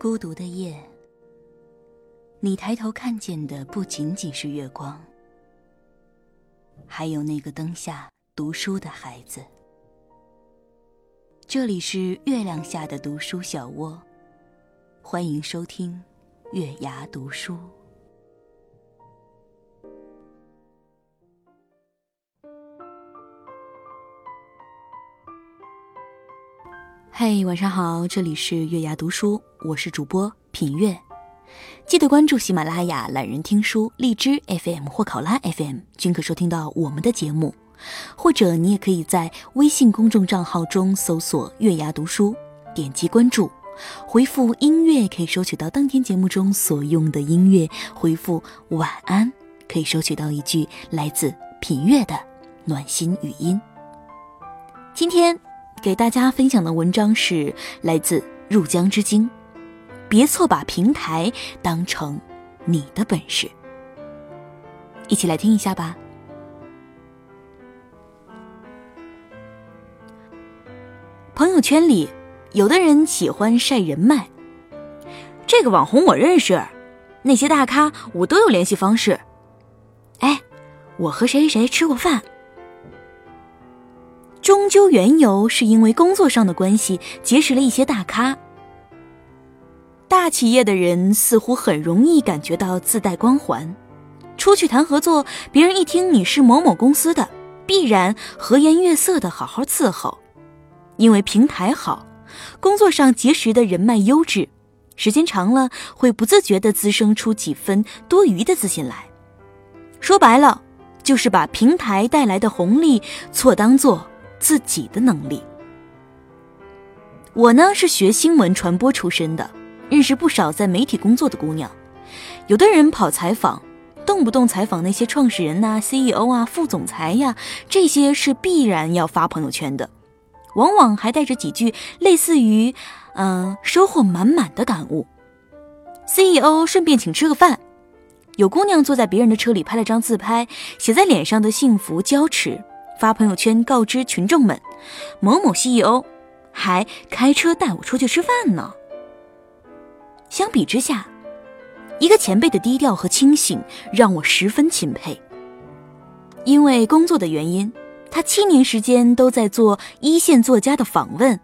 孤独的夜，你抬头看见的不仅仅是月光，还有那个灯下读书的孩子。这里是月亮下的读书小窝，欢迎收听月牙读书。嘿，晚上好，这里是月牙读书，我是主播品月。记得关注喜马拉雅懒人听书、荔枝 FM 或考拉 FM，均可收听到我们的节目。或者你也可以在微信公众账号中搜索“月牙读书”，点击关注，回复“音乐”可以收取到当天节目中所用的音乐；回复“晚安”可以收取到一句来自品月的暖心语音。今天。给大家分享的文章是来自入江之鲸，别错把平台当成你的本事。一起来听一下吧。朋友圈里，有的人喜欢晒人脉，这个网红我认识，那些大咖我都有联系方式。哎，我和谁谁谁吃过饭。终究缘由是因为工作上的关系结识了一些大咖。大企业的人似乎很容易感觉到自带光环，出去谈合作，别人一听你是某某公司的，必然和颜悦色的好好伺候，因为平台好，工作上结识的人脉优质，时间长了会不自觉的滋生出几分多余的自信来。说白了，就是把平台带来的红利错当做。自己的能力。我呢是学新闻传播出身的，认识不少在媒体工作的姑娘。有的人跑采访，动不动采访那些创始人呐、CEO 啊、副总裁呀，这些是必然要发朋友圈的，往往还带着几句类似于“嗯，收获满满的感悟”。CEO 顺便请吃个饭，有姑娘坐在别人的车里拍了张自拍，写在脸上的幸福交耻。发朋友圈告知群众们，某某 CEO 还开车带我出去吃饭呢。相比之下，一个前辈的低调和清醒让我十分钦佩。因为工作的原因，他七年时间都在做一线作家的访问，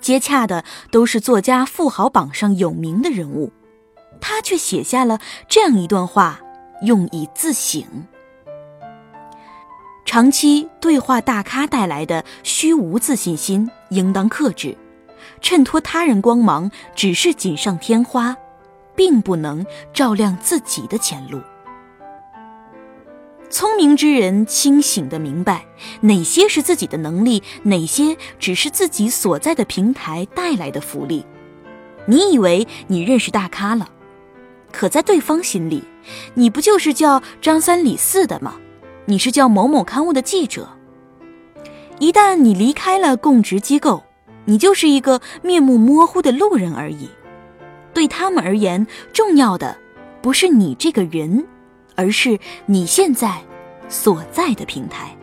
接洽的都是作家富豪榜上有名的人物，他却写下了这样一段话，用以自省。长期对话大咖带来的虚无自信心，应当克制。衬托他人光芒只是锦上添花，并不能照亮自己的前路。聪明之人清醒的明白哪些是自己的能力，哪些只是自己所在的平台带来的福利。你以为你认识大咖了，可在对方心里，你不就是叫张三李四的吗？你是叫某某刊物的记者，一旦你离开了供职机构，你就是一个面目模糊的路人而已。对他们而言，重要的不是你这个人，而是你现在所在的平台。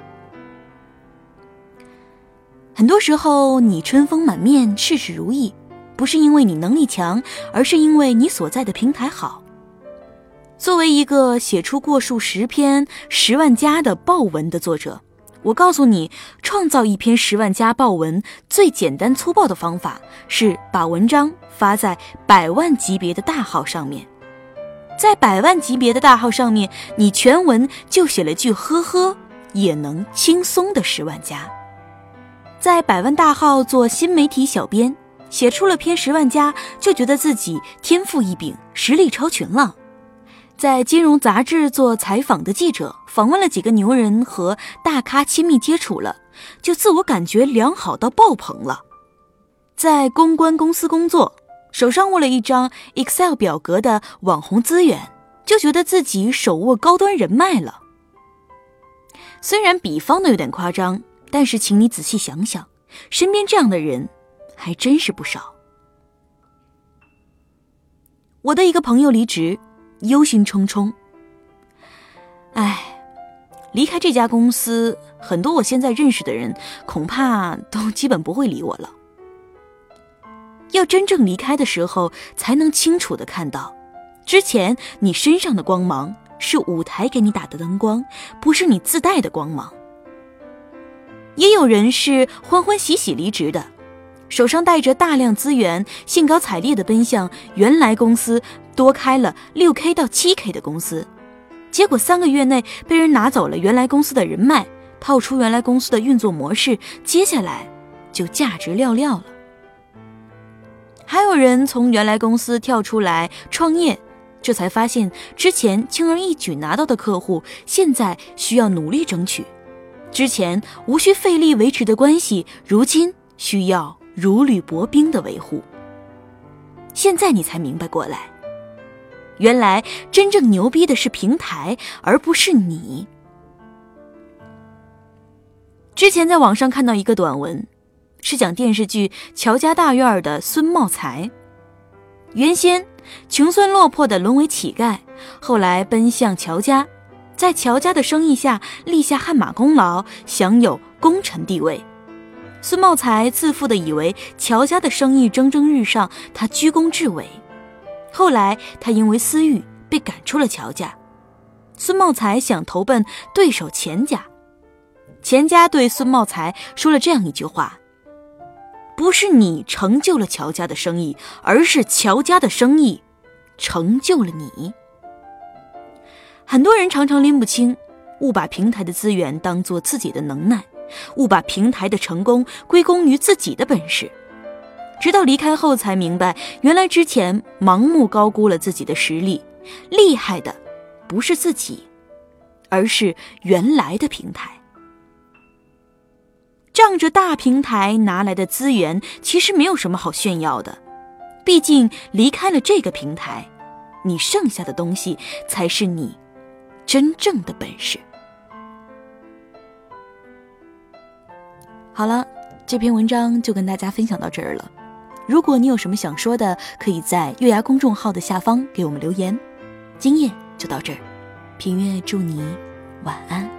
很多时候，你春风满面、事事如意，不是因为你能力强，而是因为你所在的平台好。作为一个写出过数十篇十万加的爆文的作者，我告诉你，创造一篇十万加爆文最简单粗暴的方法是把文章发在百万级别的大号上面。在百万级别的大号上面，你全文就写了句“呵呵”，也能轻松的十万加。在百万大号做新媒体小编，写出了篇十万加，就觉得自己天赋异禀，实力超群了。在金融杂志做采访的记者，访问了几个牛人和大咖亲密接触了，就自我感觉良好到爆棚了。在公关公司工作，手上握了一张 Excel 表格的网红资源，就觉得自己手握高端人脉了。虽然比方的有点夸张，但是请你仔细想想，身边这样的人还真是不少。我的一个朋友离职。忧心忡忡。哎，离开这家公司，很多我现在认识的人恐怕都基本不会理我了。要真正离开的时候，才能清楚的看到，之前你身上的光芒是舞台给你打的灯光，不是你自带的光芒。也有人是欢欢喜喜离职的，手上带着大量资源，兴高采烈的奔向原来公司多开了六 K 到七 K 的公司，结果三个月内被人拿走了原来公司的人脉，套出原来公司的运作模式，接下来就价值寥寥了。还有人从原来公司跳出来创业，这才发现之前轻而易举拿到的客户，现在需要努力争取。之前无需费力维持的关系，如今需要如履薄冰的维护。现在你才明白过来，原来真正牛逼的是平台，而不是你。之前在网上看到一个短文，是讲电视剧《乔家大院》的孙茂才。原先穷酸落魄的沦为乞丐，后来奔向乔家。在乔家的生意下立下汗马功劳，享有功臣地位。孙茂才自负的以为乔家的生意蒸蒸日上，他居功至伟。后来他因为私欲被赶出了乔家，孙茂才想投奔对手钱家。钱家对孙茂才说了这样一句话：“不是你成就了乔家的生意，而是乔家的生意成就了你。”很多人常常拎不清，误把平台的资源当做自己的能耐，误把平台的成功归功于自己的本事，直到离开后才明白，原来之前盲目高估了自己的实力。厉害的不是自己，而是原来的平台。仗着大平台拿来的资源，其实没有什么好炫耀的，毕竟离开了这个平台，你剩下的东西才是你。真正的本事。好了，这篇文章就跟大家分享到这儿了。如果你有什么想说的，可以在月牙公众号的下方给我们留言。今夜就到这儿，平月祝你晚安。